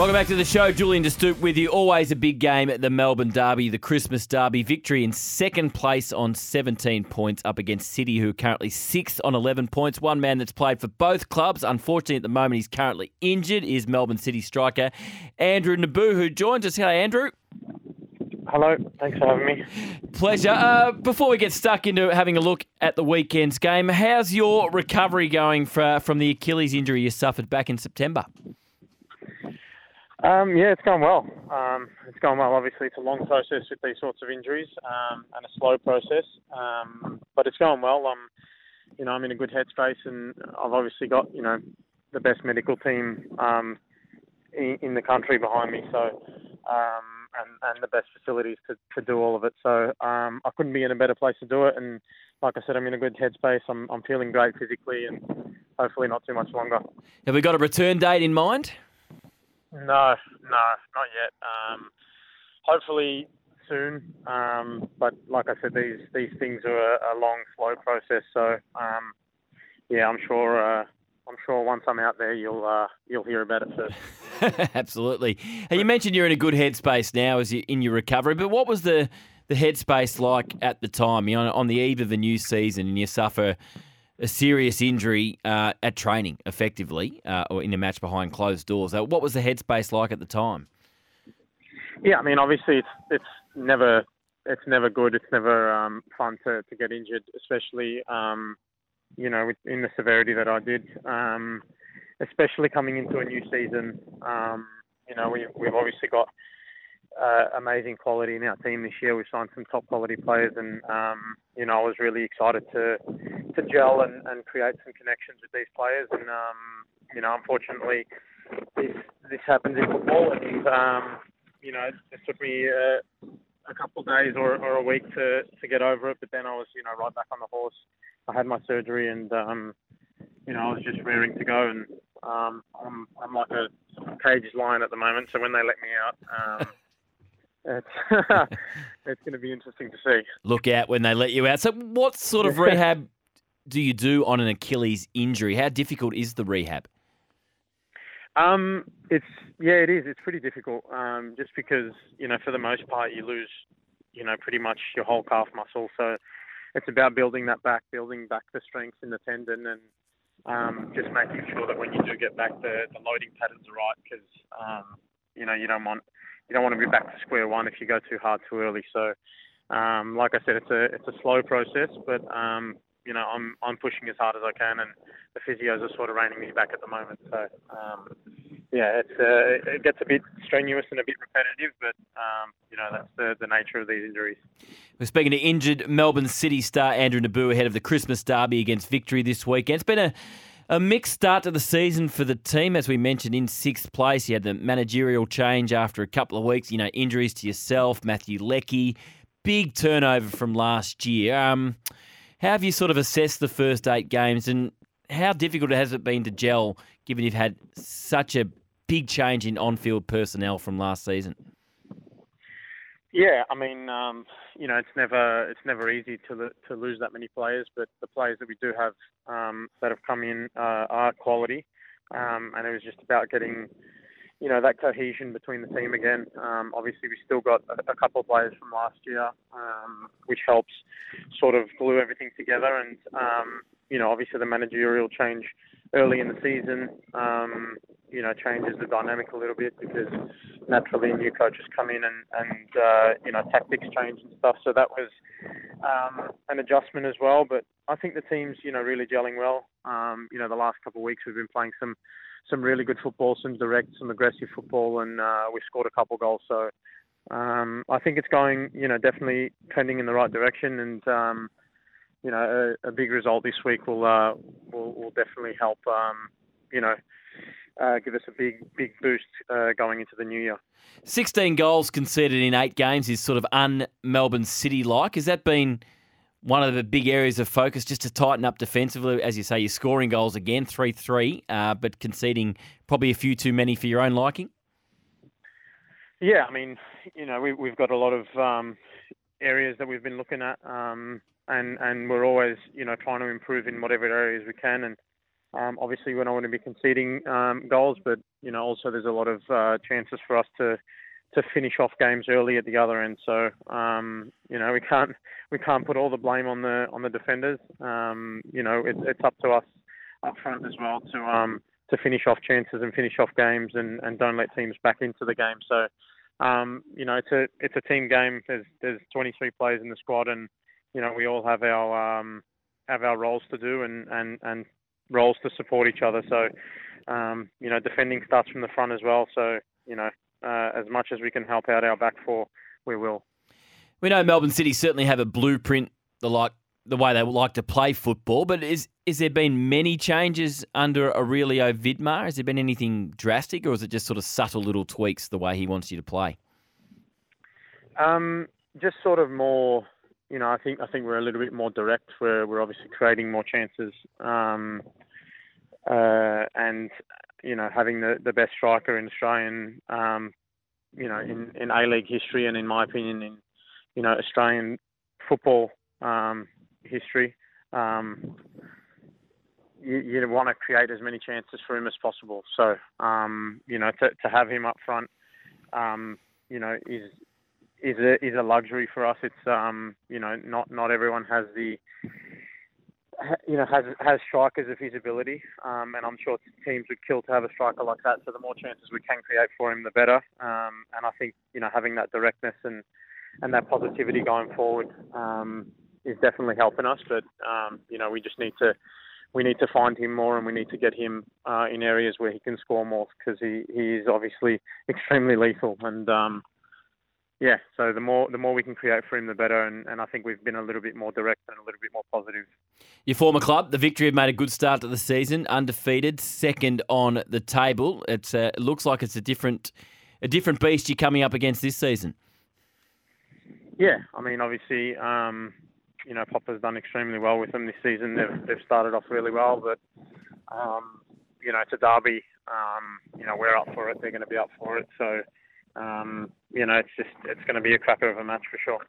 Welcome back to the show. Julian DeStoop with you. Always a big game at the Melbourne Derby, the Christmas Derby. Victory in second place on 17 points up against City, who are currently sixth on 11 points. One man that's played for both clubs. Unfortunately, at the moment, he's currently injured, is Melbourne City striker Andrew Nabbout, who joins us. Hello, Andrew. Hello, thanks for having me. Pleasure. Uh, before we get stuck into having a look at the weekend's game, how's your recovery going for, from the Achilles injury you suffered back in September? Um, yeah, it's going well. Um, it's going well. Obviously, it's a long process with these sorts of injuries um, and a slow process, um, but it's going well. I'm, you know, I'm in a good headspace, and I've obviously got you know the best medical team um, in, in the country behind me, so um, and and the best facilities to, to do all of it. So um, I couldn't be in a better place to do it, and like I said, I'm in a good headspace. I'm I'm feeling great physically, and hopefully not too much longer. Have we got a return date in mind? No, no, not yet. Um, hopefully soon. Um, but like I said, these these things are a, long, slow process. So um, yeah, I'm sure. Uh, I'm sure once I'm out there, you'll uh, you'll hear about it first. Absolutely. You mentioned you're in a good headspace now as you in your recovery, but what was the the headspace like at the time? You on the eve of the new season, and you suffer a serious injury uh, at training, effectively, uh, or in a match behind closed doors. Uh, what was the headspace like at the time? Yeah, I mean, obviously, it's it's never it's never good. It's never um, fun to, to get injured, especially um, you know in the severity that I did. Um, especially coming into a new season, um, you know, we, we've obviously got uh, amazing quality in our team this year. We've signed some top quality players, and um, you know I was really excited to to gel and, and create some connections with these players. And um, you know, unfortunately, this this happens in football, and um, you know it took me uh, a couple of days or, or a week to to get over it. But then I was you know right back on the horse. I had my surgery, and um, you know I was just rearing to go, and um, I'm I'm like a caged lion at the moment. So when they let me out. Um, it's it's going to be interesting to see. Look out when they let you out. So, what sort of rehab do you do on an Achilles injury? How difficult is the rehab? Um, it's yeah, it is. It's pretty difficult. Um, just because you know, for the most part, you lose, you know, pretty much your whole calf muscle. So it's about building that back, building back the strength in the tendon, and um, just making sure that when you do get back, the, the loading patterns are right. Because um, you know, you don't want you don't want to be back to square one if you go too hard too early. So, um, like I said, it's a it's a slow process, but um, you know I'm I'm pushing as hard as I can, and the physios are sort of reining me back at the moment. So, um, yeah, it's uh, it gets a bit strenuous and a bit repetitive, but um, you know that's the the nature of these injuries. We're speaking to injured Melbourne City star Andrew Nabbout ahead of the Christmas derby against Victory this weekend. It's been a a mixed start to the season for the team, as we mentioned, in sixth place. You had the managerial change after a couple of weeks, you know, injuries to yourself, Matthew Leckie, big turnover from last year. Um, how have you sort of assessed the first eight games and how difficult has it been to gel given you've had such a big change in on field personnel from last season? Yeah, I mean, um, you know, it's never it's never easy to to lose that many players, but the players that we do have um, that have come in uh, are quality, um, and it was just about getting, you know, that cohesion between the team again. Um, obviously, we still got a, a couple of players from last year, um, which helps sort of glue everything together, and um, you know, obviously the managerial change early in the season, you know changes the dynamic a little bit because naturally new coaches come in and and uh, you know tactics change and stuff. So that was um, an adjustment as well. But I think the team's you know really gelling well. Um, you know the last couple of weeks we've been playing some some really good football, some direct, some aggressive football, and uh, we've scored a couple goals. So um, I think it's going you know definitely trending in the right direction and. Um, you know, a, a, big result this week will uh, will, will definitely help. Um, you know, uh, give us a big, big boost uh, going into the new year. 16 goals conceded in eight games is sort of un Melbourne City like. Has that been one of the big areas of focus just to tighten up defensively? As you say, you're scoring goals again, 3 3, uh, but conceding probably a few too many for your own liking? Yeah, I mean, you know, we, have got a lot of um, areas that we've been looking at, um, and, and we're always, you know, trying to improve in whatever areas we can. And um, obviously, we don't want to be conceding um, goals, but you know, also there's a lot of uh, chances for us to to finish off games early at the other end. So um, you know, we can't we can't put all the blame on the on the defenders. Um, you know, it, it's up to us up front as well to um, to finish off chances and finish off games and, and don't let teams back into the game. So um, you know, it's a it's a team game. There's there's 23 players in the squad, and you know, we all have our have our roles to do and, and, and roles to support each other. So, um, you know, defending starts from the front as well. So, you know, uh, as much as we can help out our back four, we will. We know Melbourne City certainly have a blueprint, the like the way they like to play football. But is is there been many changes under Aurelio Vidmar? Has there been anything drastic, or is it just sort of subtle little tweaks the way he wants you to play? Um, just sort of more you know, I think I think we're a little bit more direct. We're we're obviously creating more chances, um, uh, and you know, having the, the best striker in Australian, um, you know, in, in A League history, and in my opinion, in you know Australian football um, history. Um, you, you, want to create as many chances for him as possible. So, um, you know, to, to have him up front, um, you know, is is a is a luxury for us. It's um you know not not everyone has the you know has has strikers of his ability, um, and I'm sure teams would kill to have a striker like that. So the more chances we can create for him, the better. Um, and I think you know having that directness and and that positivity going forward um, is definitely helping us. But um, you know we just need to we need to find him more and we need to get him uh, in areas where he can score more because he, he is obviously extremely lethal and um, yeah, so the more the more we can create for him, the better. And, and I think we've been a little bit more direct and a little bit more positive. Your former club, the Victory, have made a good start to the season, undefeated, second on the table. It's uh, it looks like it's a different a different beast you're coming up against this season. Yeah, I mean, obviously, um, you know, Popper's done extremely well with them this season. They've they've started off really well, but um, you know, it's a derby. Um, you know, we're up for it. They're going to be up for it. So um, you know, it's just it's going to be a cracker of a match for sure.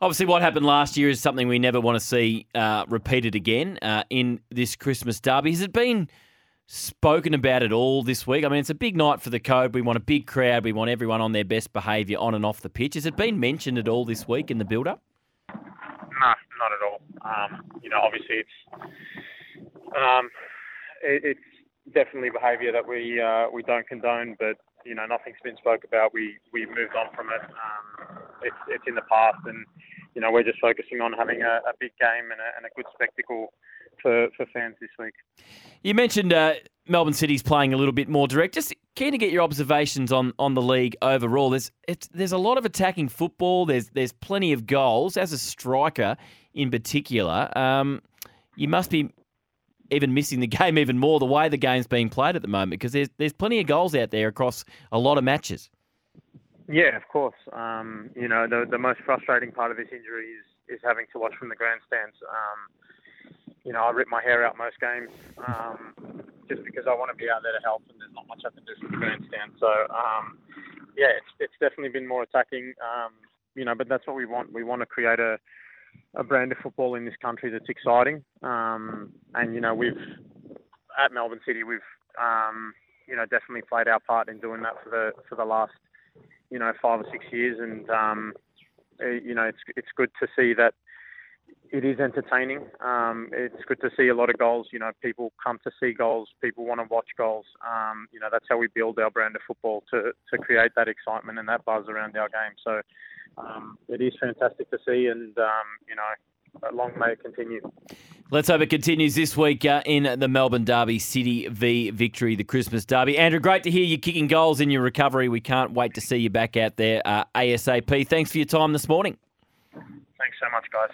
Obviously, what happened last year is something we never want to see uh, repeated again uh, in this Christmas derby. Has it been spoken about at all this week? I mean, it's a big night for the code. We want a big crowd. We want everyone on their best behaviour on and off the pitch. Has it been mentioned at all this week in the build-up? No, not at all. Um, you know, obviously it's um, it, it's definitely behaviour that we uh, we don't condone, but you know, nothing's been spoke about. We we moved on from it. Um, it's it's in the past, and you know, we're just focusing on having a, a big game and a, and a, good spectacle for, for fans this week. You mentioned uh, Melbourne City's playing a little bit more direct. Just keen to get your observations on, on the league overall. There's there's a lot of attacking football. There's there's plenty of goals. As a striker, in particular, um, you must be even missing the game even more the way the game's being played at the moment because there's there's plenty of goals out there across a lot of matches. Yeah, of course. Um, you know, the the most frustrating part of this injury is is having to watch from the grandstands. Um, you know, I rip my hair out most games um, just because I want to be out there to help, and there's not much I can do from the grandstand. So, um, yeah, it's it's definitely been more attacking. Um, you know, but that's what we want. We want to create a a brand of football in this country that's exciting. Um, and you know, we've at Melbourne City, we've um, you know definitely played our part in doing that for the for the last you know five or six years. And um, eh, you know, it's it's good to see that it is entertaining. Um, it's good to see a lot of goals. You know, people come to see goals. People want to watch goals. Um, you know, that's how we build our brand of football to to create that excitement and that buzz around our game. So um, it is fantastic to see, and um, you know, long may it continue. Let's hope it continues this week uh, in the Melbourne Derby, City v Victory, the Christmas Derby. Andrew, great to hear you kicking goals in your recovery. We can't wait to see you back out there uh, ASAP. Thanks for your time this morning. Thanks so much, guys.